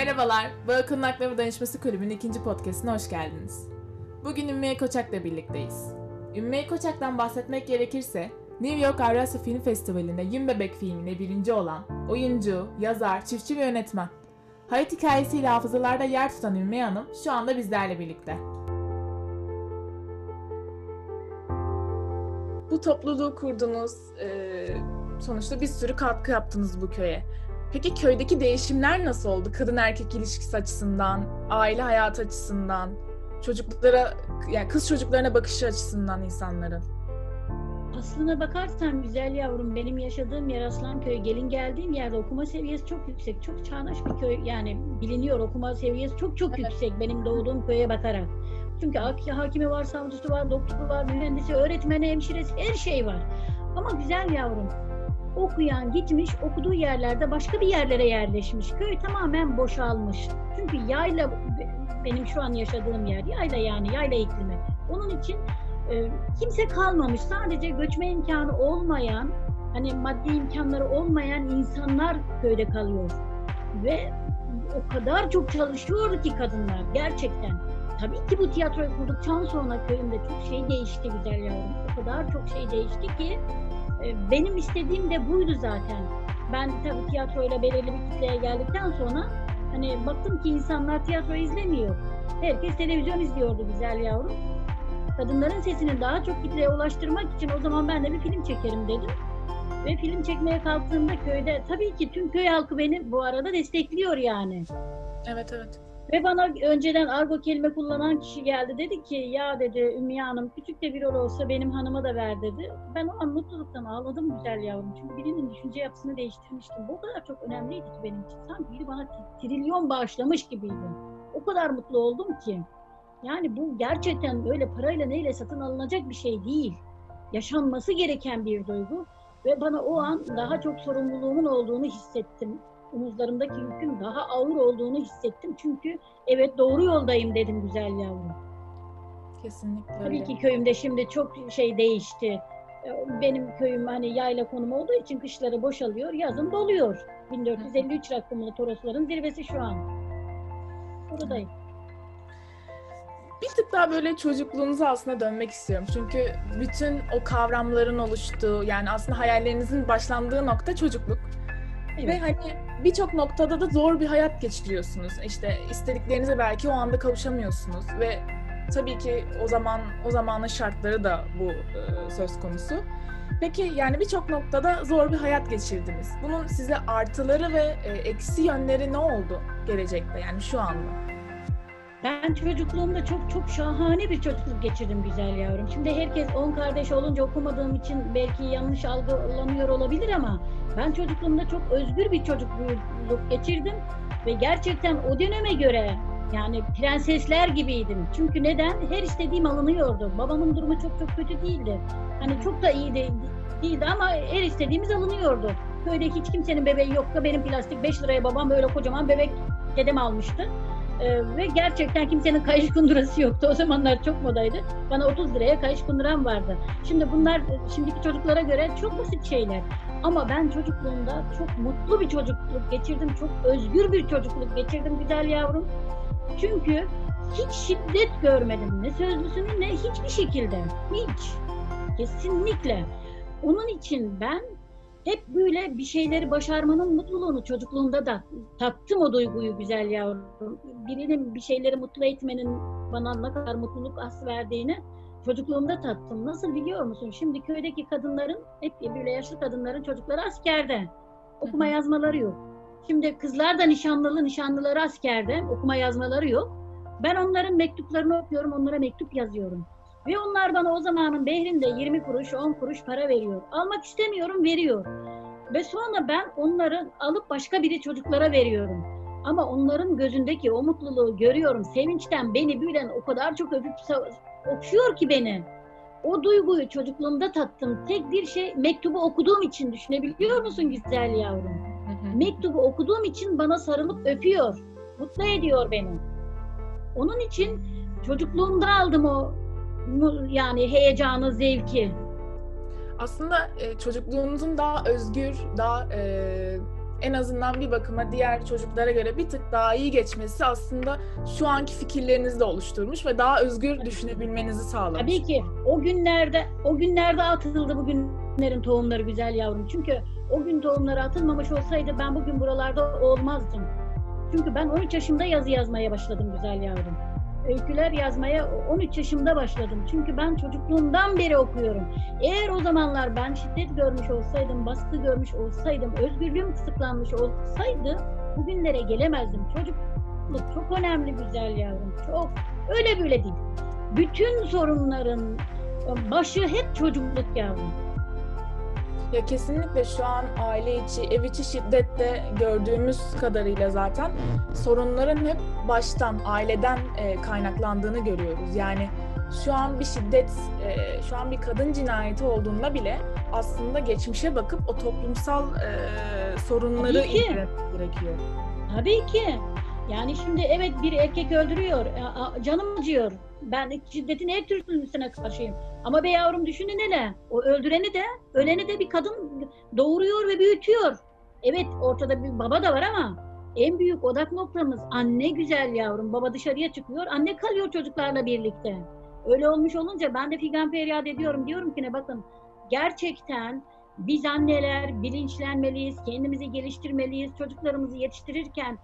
Merhabalar, Bağakıl'ın Aklama Danışması Kulübü'nün ikinci podcastine hoş geldiniz. Bugün Ümmüye Koçak'la birlikteyiz. Ümmüye Koçak'tan bahsetmek gerekirse, New York Avrasya Film Festivali'nde Yün Bebek filmine birinci olan oyuncu, yazar, çiftçi ve yönetmen. Hayat hikayesiyle hafızalarda yer tutan Ümmüye Hanım şu anda bizlerle birlikte. Bu topluluğu kurdunuz, sonuçta bir sürü katkı yaptınız bu köye. Peki köydeki değişimler nasıl oldu? Kadın erkek ilişkisi açısından, aile hayatı açısından, çocuklara yani kız çocuklarına bakışı açısından insanların. Aslına bakarsan güzel yavrum benim yaşadığım yer Aslanköy. Gelin geldiğim yerde okuma seviyesi çok yüksek. Çok çağdaş bir köy yani biliniyor okuma seviyesi çok çok evet. yüksek benim doğduğum köye bakarak. Çünkü hakimi var, savcısı var, doktoru var, mühendisi, öğretmeni, hemşiresi her şey var. Ama güzel yavrum okuyan gitmiş okuduğu yerlerde başka bir yerlere yerleşmiş. Köy tamamen boşalmış. Çünkü yayla benim şu an yaşadığım yer yayla yani yayla iklimi. Onun için e, kimse kalmamış. Sadece göçme imkanı olmayan hani maddi imkanları olmayan insanlar köyde kalıyor. Ve o kadar çok çalışıyordu ki kadınlar gerçekten. Tabii ki bu tiyatroyu kurduktan sonra köyümde çok şey değişti güzel yavrum. O kadar çok şey değişti ki benim istediğim de buydu zaten. Ben tabii tiyatroyla belirli bir kitleye geldikten sonra hani baktım ki insanlar tiyatro izlemiyor. Herkes televizyon izliyordu güzel yavrum. Kadınların sesini daha çok kitleye ulaştırmak için o zaman ben de bir film çekerim dedim. Ve film çekmeye kalktığımda köyde tabii ki tüm köy halkı beni bu arada destekliyor yani. Evet evet. Ve bana önceden argo kelime kullanan kişi geldi. Dedi ki ya dedi Ümmüye Hanım küçük de bir rol olsa benim hanıma da ver dedi. Ben o an mutluluktan ağladım güzel yavrum. Çünkü birinin düşünce yapısını değiştirmiştim. Bu kadar çok önemliydi ki benim için. Sanki biri bana trilyon bağışlamış gibiydi. O kadar mutlu oldum ki. Yani bu gerçekten öyle parayla neyle satın alınacak bir şey değil. Yaşanması gereken bir duygu. Ve bana o an daha çok sorumluluğumun olduğunu hissettim omuzlarımdaki yükün daha ağır olduğunu hissettim. Çünkü evet doğru yoldayım dedim güzel yavrum. Kesinlikle öyle. Tabii ki köyümde şimdi çok şey değişti. Benim köyüm hani yayla konumu olduğu için kışları boşalıyor, yazın doluyor. 1453 rakımlı Torosların zirvesi şu an. Buradayım. Bir tık daha böyle çocukluğunuza aslında dönmek istiyorum. Çünkü bütün o kavramların oluştuğu, yani aslında hayallerinizin başlandığı nokta çocukluk. Evet. Ve hani birçok noktada da zor bir hayat geçiriyorsunuz. İşte istediklerinize belki o anda kavuşamıyorsunuz ve tabii ki o zaman o zamanın şartları da bu e, söz konusu. Peki yani birçok noktada zor bir hayat geçirdiniz. Bunun size artıları ve e, eksi yönleri ne oldu gelecekte yani şu anda? Ben çocukluğumda çok çok şahane bir çocukluk geçirdim güzel yavrum. Şimdi herkes on kardeş olunca okumadığım için belki yanlış algılanıyor olabilir ama ben çocukluğumda çok özgür bir çocukluk geçirdim ve gerçekten o döneme göre yani prensesler gibiydim. Çünkü neden? Her istediğim alınıyordu. Babamın durumu çok çok kötü değildi. Hani çok da iyi değildi ama her istediğimiz alınıyordu. Köyde hiç kimsenin bebeği yoktu. Benim plastik 5 liraya babam böyle kocaman bebek dedem almıştı. Ee, ve gerçekten kimsenin kayış kundurası yoktu. O zamanlar çok modaydı. Bana 30 liraya kayış kunduram vardı. Şimdi bunlar şimdiki çocuklara göre çok basit şeyler. Ama ben çocukluğumda çok mutlu bir çocukluk geçirdim. Çok özgür bir çocukluk geçirdim güzel yavrum. Çünkü hiç şiddet görmedim. Ne sözlüsünü ne hiçbir şekilde. Hiç. Kesinlikle. Onun için ben hep böyle bir şeyleri başarmanın mutluluğunu çocukluğumda da tattım o duyguyu güzel yavrum. Birinin bir şeyleri mutlu etmenin bana ne kadar mutluluk as verdiğini çocukluğumda tattım. Nasıl biliyor musun? Şimdi köydeki kadınların, hep böyle yaşlı kadınların çocukları askerde. Okuma yazmaları yok. Şimdi kızlar da nişanlılı, nişanlıları askerde. Okuma yazmaları yok. Ben onların mektuplarını okuyorum, onlara mektup yazıyorum. Ve onlar bana o zamanın Behrinde 20 kuruş, 10 kuruş para veriyor. Almak istemiyorum, veriyor. Ve sonra ben onları alıp başka biri çocuklara veriyorum. Ama onların gözündeki o mutluluğu görüyorum. Sevinçten beni büyülen o kadar çok öpüp okşuyor ki beni. O duyguyu çocukluğumda tattım. Tek bir şey mektubu okuduğum için düşünebiliyor musun güzel yavrum? Mektubu okuduğum için bana sarılıp öpüyor. Mutlu ediyor beni. Onun için çocukluğumda aldım o yani heyecanı, zevki. Aslında e, çocukluğunuzun daha özgür, daha e, en azından bir bakıma diğer çocuklara göre bir tık daha iyi geçmesi aslında şu anki fikirlerinizi de oluşturmuş ve daha özgür düşünebilmenizi sağlamış. Tabii ki o günlerde o günlerde atıldı bugünlerin tohumları güzel yavrum. Çünkü o gün tohumları atılmamış olsaydı ben bugün buralarda olmazdım. Çünkü ben 13 yaşımda yazı yazmaya başladım güzel yavrum. Öyküler yazmaya 13 yaşımda başladım. Çünkü ben çocukluğumdan beri okuyorum. Eğer o zamanlar ben şiddet görmüş olsaydım, baskı görmüş olsaydım, özgürlüğüm kısıtlanmış olsaydı bugünlere gelemezdim. Çocukluk çok önemli güzel yavrum. Çok. Öyle böyle değil. Bütün sorunların başı hep çocukluk yavrum. Ya kesinlikle şu an aile içi, ev içi şiddette gördüğümüz kadarıyla zaten sorunların hep baştan, aileden e, kaynaklandığını görüyoruz. Yani şu an bir şiddet, e, şu an bir kadın cinayeti olduğunda bile aslında geçmişe bakıp o toplumsal e, sorunları incelemek gerekiyor. Tabii ki. Yani şimdi evet bir erkek öldürüyor, e, canım acıyor. Ben şiddetin her türlüsüne karşıyım. Ama be yavrum düşünün hele. O öldüreni de, öleni de bir kadın doğuruyor ve büyütüyor. Evet ortada bir baba da var ama en büyük odak noktamız anne güzel yavrum. Baba dışarıya çıkıyor, anne kalıyor çocuklarla birlikte. Öyle olmuş olunca ben de figan feryat ediyorum. Diyorum ki ne bakın gerçekten biz anneler bilinçlenmeliyiz, kendimizi geliştirmeliyiz, çocuklarımızı yetiştirirken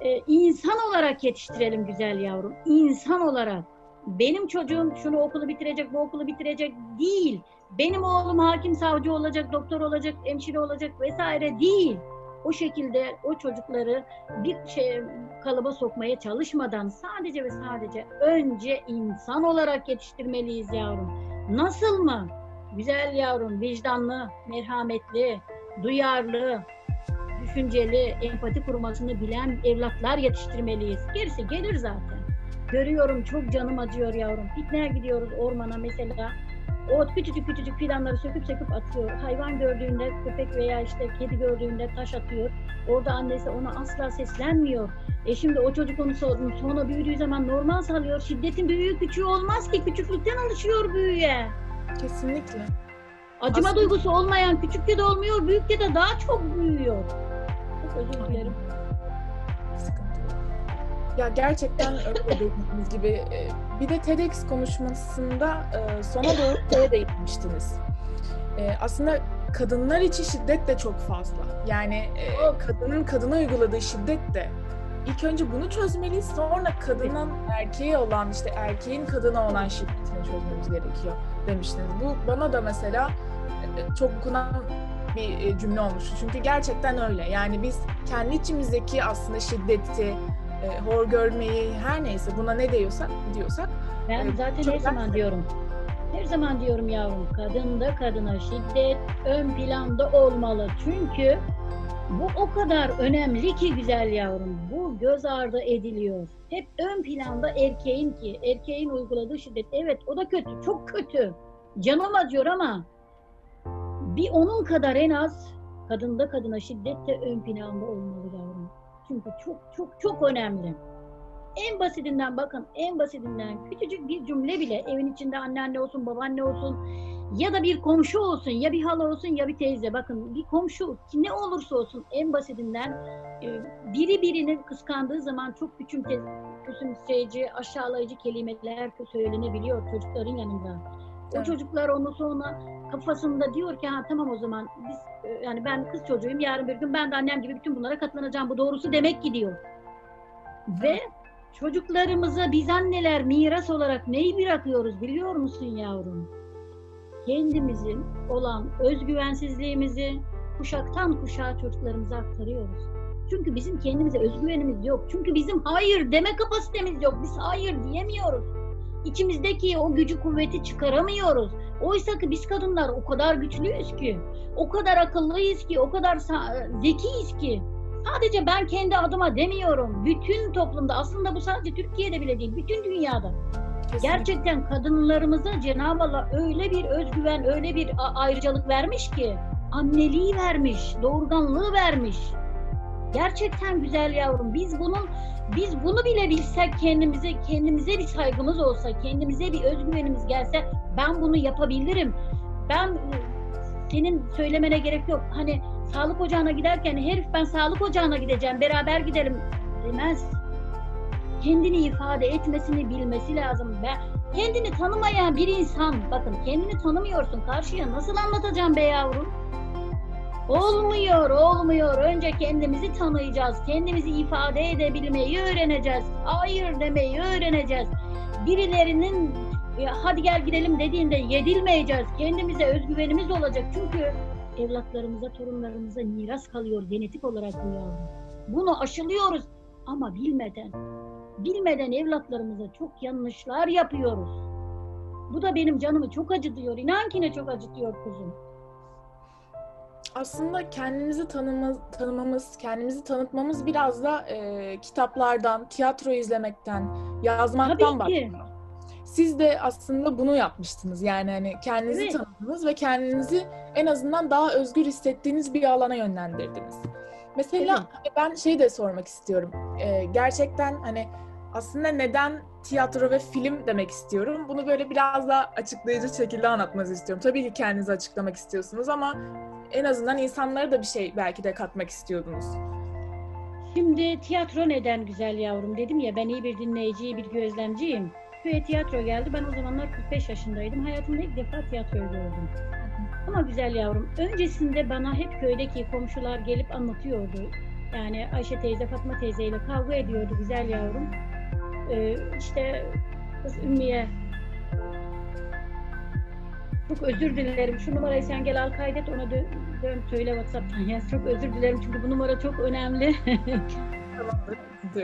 e, insan olarak yetiştirelim güzel yavrum. İnsan olarak. Benim çocuğum şunu okulu bitirecek, bu okulu bitirecek değil. Benim oğlum hakim savcı olacak, doktor olacak, hemşire olacak vesaire değil. O şekilde o çocukları bir şey kalıba sokmaya çalışmadan sadece ve sadece önce insan olarak yetiştirmeliyiz yavrum. Nasıl mı? Güzel yavrum, vicdanlı, merhametli, duyarlı, düşünceli, empati kurmasını bilen evlatlar yetiştirmeliyiz. Gerisi gelir zaten. Görüyorum çok canım acıyor yavrum. Pikniğe gidiyoruz ormana mesela. O küçücük küçücük fidanları söküp söküp atıyor. Hayvan gördüğünde köpek veya işte kedi gördüğünde taş atıyor. Orada annesi ona asla seslenmiyor. E şimdi o çocuk onu so- sonra büyüdüğü zaman normal salıyor. Şiddetin büyüğü küçüğü olmaz ki. Küçüklükten alışıyor büyüye. Kesinlikle. Acıma Aslında- duygusu olmayan küçükte de olmuyor, büyükte de daha çok büyüyor. Çok özür dilerim. Ya gerçekten öyle dediğiniz gibi e, bir de TEDx konuşmasında e, sona doğru şeye değinmiştiniz. E, Aslında kadınlar için şiddet de çok fazla. Yani kadının kadına uyguladığı şiddet de ilk önce bunu çözmeliyiz sonra kadının erkeğe olan işte erkeğin kadına olan şiddetini çözmemiz gerekiyor demiştiniz. Bu bana da mesela çok dokunan bir cümle olmuştu. Çünkü gerçekten öyle. Yani biz kendi içimizdeki aslında şiddeti, e, hor görmeyi her neyse buna ne diyorsak diyorsak Ben Evet, zaten her zaman güzel. diyorum. Her zaman diyorum yavrum, kadında kadına şiddet ön planda olmalı. Çünkü bu o kadar önemli ki güzel yavrum. Bu göz ardı ediliyor. Hep ön planda erkeğin ki, erkeğin uyguladığı şiddet. Evet o da kötü, çok kötü. Canım acıyor ama bir onun kadar en az kadında kadına şiddet de ön planda olmalı yavrum. Çünkü çok çok çok önemli. En basitinden bakın, en basitinden küçücük bir cümle bile evin içinde anneanne olsun, babaanne olsun ya da bir komşu olsun, ya bir hala olsun ya bir teyze. Bakın bir komşu ne olursa olsun en basitinden e, biri birini kıskandığı zaman çok küçümse, küçümseyici, aşağılayıcı kelimeler söylenebiliyor çocukların yanında. O çocuklar onu sonra kafasında diyor ki ha tamam o zaman biz e, yani ben kız çocuğuyum yarın bir gün ben de annem gibi bütün bunlara katlanacağım bu doğrusu demek ki diyor. Ve çocuklarımıza biz anneler miras olarak neyi bırakıyoruz biliyor musun yavrum? Kendimizin olan özgüvensizliğimizi kuşaktan kuşağa çocuklarımıza aktarıyoruz. Çünkü bizim kendimize özgüvenimiz yok. Çünkü bizim hayır deme kapasitemiz yok. Biz hayır diyemiyoruz. İçimizdeki o gücü kuvveti çıkaramıyoruz. Oysa ki biz kadınlar o kadar güçlüyüz ki, o kadar akıllıyız ki, o kadar zekiyiz ki. Sadece ben kendi adıma demiyorum. Bütün toplumda aslında bu sadece Türkiye'de bile değil, bütün dünyada. kesinlikle. Gerçekten kadınlarımıza Cenab-ı Allah öyle bir özgüven, öyle bir ayrıcalık vermiş ki anneliği vermiş, doğurganlığı vermiş. Gerçekten güzel yavrum. Biz bunun biz bunu bile bilsek kendimize kendimize bir saygımız olsa, kendimize bir özgüvenimiz gelse ben bunu yapabilirim. Ben senin söylemene gerek yok. Hani sağlık ocağına giderken herif ben sağlık ocağına gideceğim beraber gidelim demez. Kendini ifade etmesini bilmesi lazım. Ben kendini tanımayan bir insan bakın kendini tanımıyorsun karşıya nasıl anlatacağım be yavrum? Olmuyor, olmuyor. Önce kendimizi tanıyacağız. Kendimizi ifade edebilmeyi öğreneceğiz. Hayır demeyi öğreneceğiz. Birilerinin ya hadi gel gidelim dediğinde yedilmeyeceğiz. Kendimize özgüvenimiz olacak. Çünkü evlatlarımıza, torunlarımıza miras kalıyor genetik olarak bu yavrum. Bunu aşılıyoruz ama bilmeden. Bilmeden evlatlarımıza çok yanlışlar yapıyoruz. Bu da benim canımı çok acıtıyor. İnan ki ne çok acıtıyor kuzum. Aslında kendimizi tanımamız, tanımamız, kendimizi tanıtmamız biraz da e, kitaplardan, tiyatro izlemekten, yazmaktan başlıyor. Siz de aslında bunu yapmıştınız. Yani hani kendinizi Evet. tanıdınız ve kendinizi en azından daha özgür hissettiğiniz bir alana yönlendirdiniz. Mesela Evet. hani ben şey de sormak istiyorum. Ee, gerçekten hani aslında neden tiyatro ve film demek istiyorum. Bunu böyle biraz daha açıklayıcı şekilde anlatmanızı istiyorum. Tabii ki kendinizi açıklamak istiyorsunuz ama en azından insanlara da bir şey belki de katmak istiyordunuz. Şimdi tiyatro neden güzel yavrum dedim ya ben iyi bir dinleyici, iyi bir gözlemciyim. Köye tiyatro geldi. Ben o zamanlar 45 yaşındaydım. Hayatımda ilk defa tiyatroyu gördüm. Ama güzel yavrum, öncesinde bana hep köydeki komşular gelip anlatıyordu. Yani Ayşe teyze, Fatma teyzeyle kavga ediyordu güzel yavrum. Ee, işte kız Ümmiye çok özür dilerim. Şu numarayı sen gel al kaydet ona dön, dön söyle WhatsApp'tan. Ya çok özür dilerim çünkü bu numara çok önemli.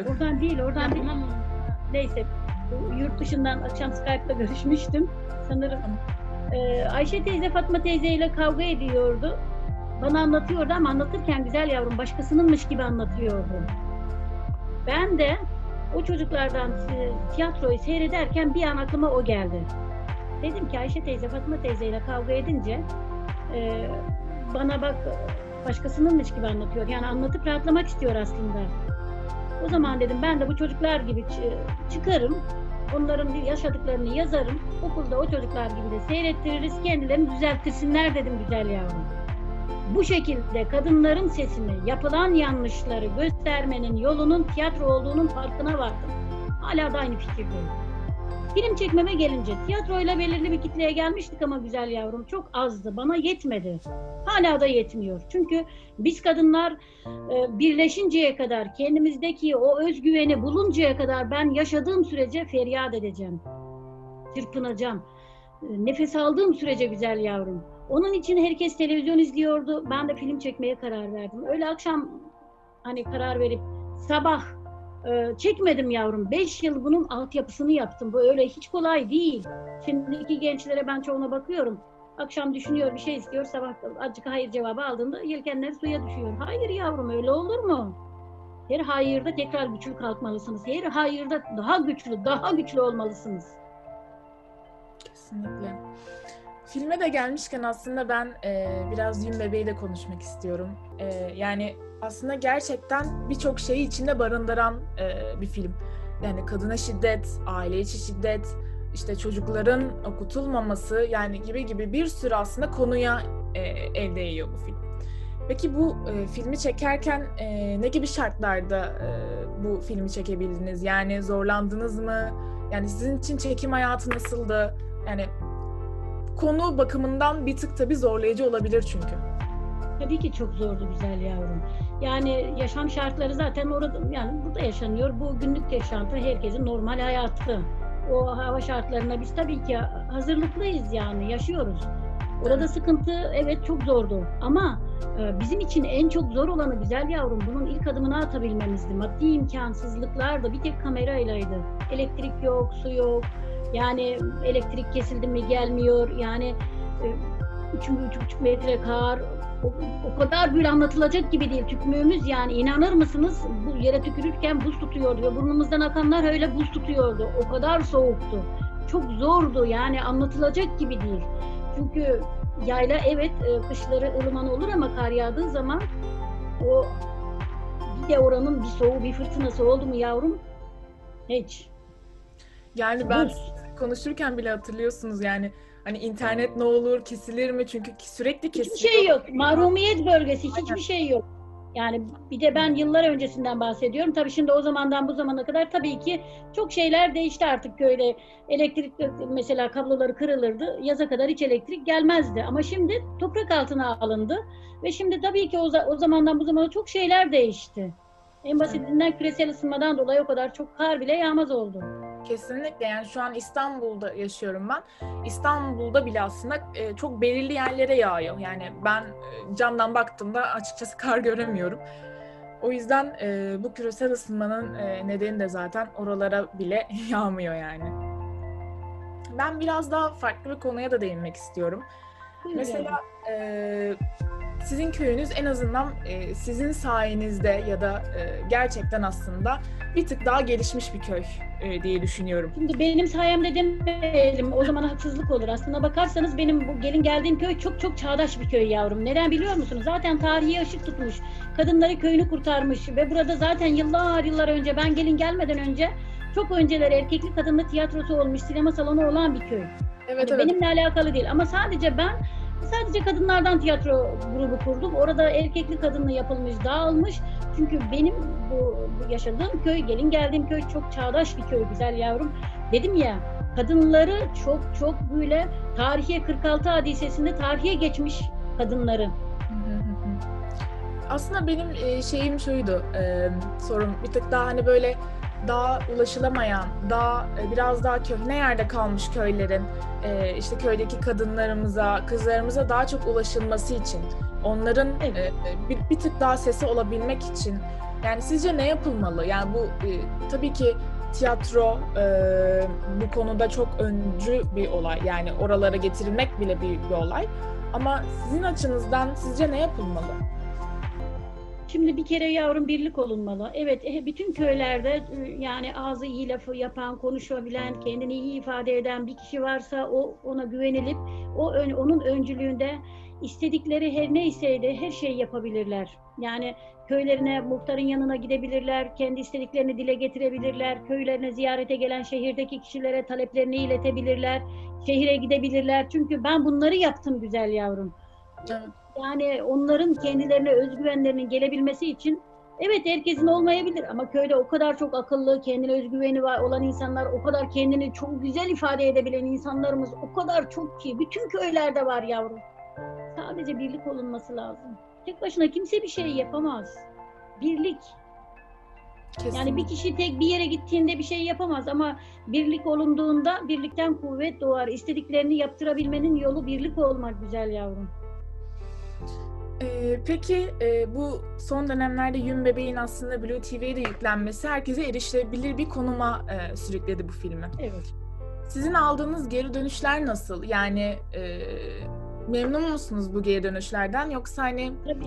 Oradan değil, oradan değil. Neyse, yurt dışından akşam Skype'da görüşmüştüm. Sanırım Ee, Ayşe teyze Fatma teyzeyle kavga ediyordu. Bana anlatıyordu ama anlatırken güzel yavrum başkasınınmış gibi anlatıyordu. Ben de o çocuklardan e, tiyatroyu seyrederken bir an aklıma o geldi. Dedim ki Ayşe teyze Fatma teyzeyle kavga edince e, bana bak başkasınınmış gibi anlatıyor. Yani anlatıp rahatlamak istiyor aslında. O zaman dedim ben de bu çocuklar gibi çı- çıkarım. Onların yaşadıklarını yazarım. Okulda o çocuklar gibi de seyrettiririz. Kendilerini düzelttirsinler dedim güzel yavrum. Bu şekilde kadınların sesini, yapılan yanlışları göstermenin yolunun tiyatro olduğunun farkına vardım. Hala da aynı fikirdeyim. Film çekmeme gelince tiyatroyla belirli bir kitleye gelmiştik ama güzel yavrum çok azdı. Bana yetmedi. Hala da yetmiyor. Çünkü biz kadınlar e, birleşinceye kadar, kendimizdeki o özgüveni buluncaya kadar ben yaşadığım sürece feryat edeceğim. Çırpınacağım. E, Nefes aldığım sürece güzel yavrum. Onun için herkes televizyon izliyordu. Ben de film çekmeye karar verdim. Öyle akşam hani karar verip sabah e, çekmedim yavrum. Beş yıl bunun altyapısını yaptım. Bu öyle hiç kolay değil. Şimdiki gençlere ben çoğuna bakıyorum. Akşam düşünüyor bir şey istiyor sabah azıcık hayır cevabı aldığında yelkenler suya düşüyor. Hayır yavrum öyle olur mu? Her hayırda tekrar güçlü kalkmalısınız. Her hayırda daha güçlü, daha güçlü olmalısınız. Kesinlikle. Filme de gelmişken aslında ben e, biraz Yün Bebeği de konuşmak istiyorum. E, yani aslında gerçekten birçok şeyi içinde barındıran e, bir film. Yani kadına şiddet, aile içi şiddet, işte çocukların okutulmaması yani gibi gibi bir sürü aslında konuya e, el değiyor bu film. Peki bu e, filmi çekerken e, ne gibi şartlarda e, bu filmi çekebildiniz? Yani zorlandınız mı? Yani sizin için çekim hayatı nasıldı? Yani konu bakımından bir tık tabii zorlayıcı olabilir çünkü. Tabii ki çok zordu güzel yavrum. Yani yaşam şartları zaten orada yani burada yaşanıyor. Bu günlük yaşantı herkesin normal hayatı. O hava şartlarına biz tabii ki hazırlıklıyız yani yaşıyoruz. Orada sıkıntı evet çok zordu ama e, bizim için en çok zor olanı güzel yavrum bunun ilk adımını atabilmemizdi. Maddi imkansızlıklar da bir tek kameraylaydı. Elektrik yok, su yok. Yani elektrik kesildi mi gelmiyor. Yani e, üç, üç buçuk metre kar. O, o kadar böyle anlatılacak gibi değil. Tükmüğümüz yani inanır mısınız? Bu yere tükürürken buz tutuyordu. ve Burnumuzdan akanlar öyle buz tutuyordu. O kadar soğuktu. Çok zordu yani anlatılacak gibi değil. Çünkü yayla evet e, kışları ılıman olur ama kar yağdığı zaman o bir de oranın bir soğuğu bir fırtınası oldu mu yavrum? Hiç. Yani ben Buz. konuşurken bile hatırlıyorsunuz yani Hani internet ne olur, kesilir mi? Çünkü sürekli kesiliyor. Hiçbir şey yok. Mahrumiyet bölgesi hiçbir şey yok. Yani bir de ben yıllar öncesinden bahsediyorum. Tabii şimdi o zamandan bu zamana kadar tabii ki çok şeyler değişti artık köyde. Elektrik mesela kabloları kırılırdı. Yaza kadar hiç elektrik gelmezdi. Ama şimdi toprak altına alındı. Ve şimdi tabii ki o, o zamandan bu zamana çok şeyler değişti. En basitinden küresel ısınmadan dolayı o kadar çok kar bile yağmaz oldu. Kesinlikle yani şu an İstanbul'da yaşıyorum ben. İstanbul'da bile aslında e, çok belirli yerlere yağıyor. Yani ben e, camdan baktığımda açıkçası kar göremiyorum. O yüzden e, bu küresel ısınmanın e, nedeni de zaten oralara bile yağmıyor yani. Ben biraz daha farklı bir konuya da değinmek istiyorum. Mesela e, sizin köyünüz en azından e, sizin sayenizde ya da e, gerçekten aslında bir tık daha gelişmiş bir köy e, diye düşünüyorum. Şimdi benim sayemde demeyelim o zaman haksızlık olur. Aslına bakarsanız benim bu gelin geldiğim köy çok çok çağdaş bir köy yavrum. Neden biliyor musunuz? Zaten tarihi ışık tutmuş. Kadınları köyünü kurtarmış ve burada zaten yıllar yıllar önce ben gelin gelmeden önce çok önceler erkekli kadınlı tiyatrosu olmuş, sinema salonu olan bir köy. Evet, yani evet. Benimle alakalı değil ama sadece ben sadece kadınlardan tiyatro grubu kurdum. Orada erkekli kadınlı yapılmış, dağılmış. Çünkü benim bu, bu yaşadığım köy, gelin geldiğim köy çok çağdaş bir köy güzel yavrum. Dedim ya kadınları çok çok böyle tarihe 46 hadisesinde tarihe geçmiş kadınları. Aslında benim e, şeyim şuydu, e, sorum bir tık daha hani böyle daha ulaşılamayan, daha e, biraz daha köhne yerde kalmış köylerin e, işte köydeki kadınlarımıza, kızlarımıza daha çok ulaşılması için, onların e, bir, bir tık daha sesi olabilmek için yani sizce ne yapılmalı? Yani bu tabii ki tiyatro e, bu konuda çok öncü bir olay. Yani oralara getirilmek bile büyük bir olay. Ama sizin açınızdan sizce ne yapılmalı? Şimdi bir kere yavrum birlik olunmalı. Evet e, bütün köylerde e, yani ağzı iyi lafı yapan, konuşabilen, kendini iyi ifade eden bir kişi varsa o ona güvenilip o ön- onun öncülüğünde istedikleri her neyseydi her şeyi yapabilirler. Yani köylerine, muhtarın yanına gidebilirler, kendi istediklerini dile getirebilirler, köylerine ziyarete gelen şehirdeki kişilere taleplerini iletebilirler, şehire gidebilirler. Çünkü ben bunları yaptım güzel yavrum. Evet. Yani onların kendilerine özgüvenlerinin gelebilmesi için evet herkesin olmayabilir ama köyde o kadar çok akıllı, kendine özgüveni var olan insanlar, o kadar kendini çok güzel ifade edebilen insanlarımız o kadar çok ki bütün köylerde var yavrum. Sadece birlik olunması lazım. Tek başına kimse bir şey yapamaz. Birlik. Yani bir kişi tek bir yere gittiğinde bir şey yapamaz ama birlik olunduğunda birlikten kuvvet doğar. İstediklerini yaptırabilmenin yolu birlik olmak güzel yavrum. Ee, peki e, bu son dönemlerde Yün Bebeğin aslında Blue TV'ye de yüklenmesi herkese erişilebilir bir konuma e, sürükledi bu filmi. Evet. Sizin aldığınız geri dönüşler nasıl? Yani e, memnun musunuz bu geri dönüşlerden? Yoksa hani Tabii.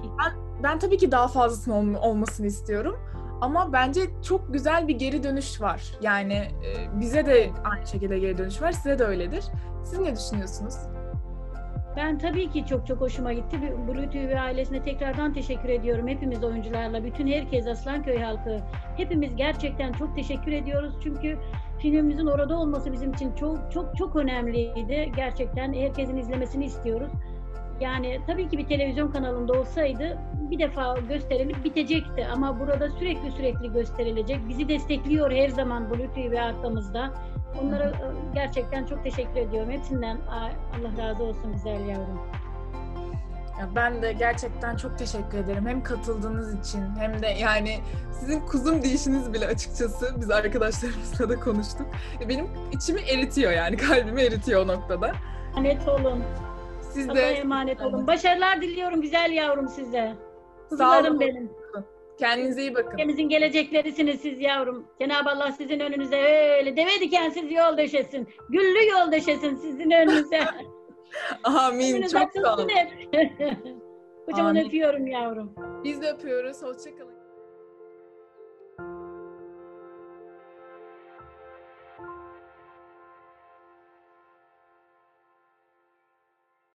ben tabii ki daha fazlasının olm- olmasını istiyorum. Ama bence çok güzel bir geri dönüş var. Yani e, bize de aynı şekilde geri dönüş var, size de öyledir. Siz ne düşünüyorsunuz? Ben tabii ki çok çok hoşuma gitti. Blue TV ailesine tekrardan teşekkür ediyorum. Hepimiz oyuncularla, bütün herkes Aslanköy halkı. Hepimiz gerçekten çok teşekkür ediyoruz. Çünkü filmimizin orada olması bizim için çok çok çok önemliydi. Gerçekten herkesin izlemesini istiyoruz. Yani tabii ki bir televizyon kanalında olsaydı bir defa gösterilip bitecekti. Ama burada sürekli sürekli gösterilecek. Bizi destekliyor her zaman Blue TV arkamızda. Onlara e, gerçekten çok teşekkür ediyorum. Hepsinden Allah razı olsun güzel yavrum. Ya ben de gerçekten çok teşekkür ederim. Hem katıldığınız için hem de yani sizin kuzum deyişiniz bile açıkçası biz arkadaşlarımızla da konuştuk. Benim içimi eritiyor yani kalbimi eritiyor o noktada. Emanet olun. Siz Allah'a de emanet olun. Başarılar diliyorum güzel yavrum size. olun. benim. Kendinize iyi bakın. Ülkemizin geleceklerisiniz siz yavrum. Cenab-ı Allah sizin önünüze öyle deve dikensiz yol döşesin. Güllü yol döşesin sizin önünüze. Amin. Çok sağ olun. Kocaman öpüyorum yavrum. Biz de öpüyoruz. Hoşçakalın.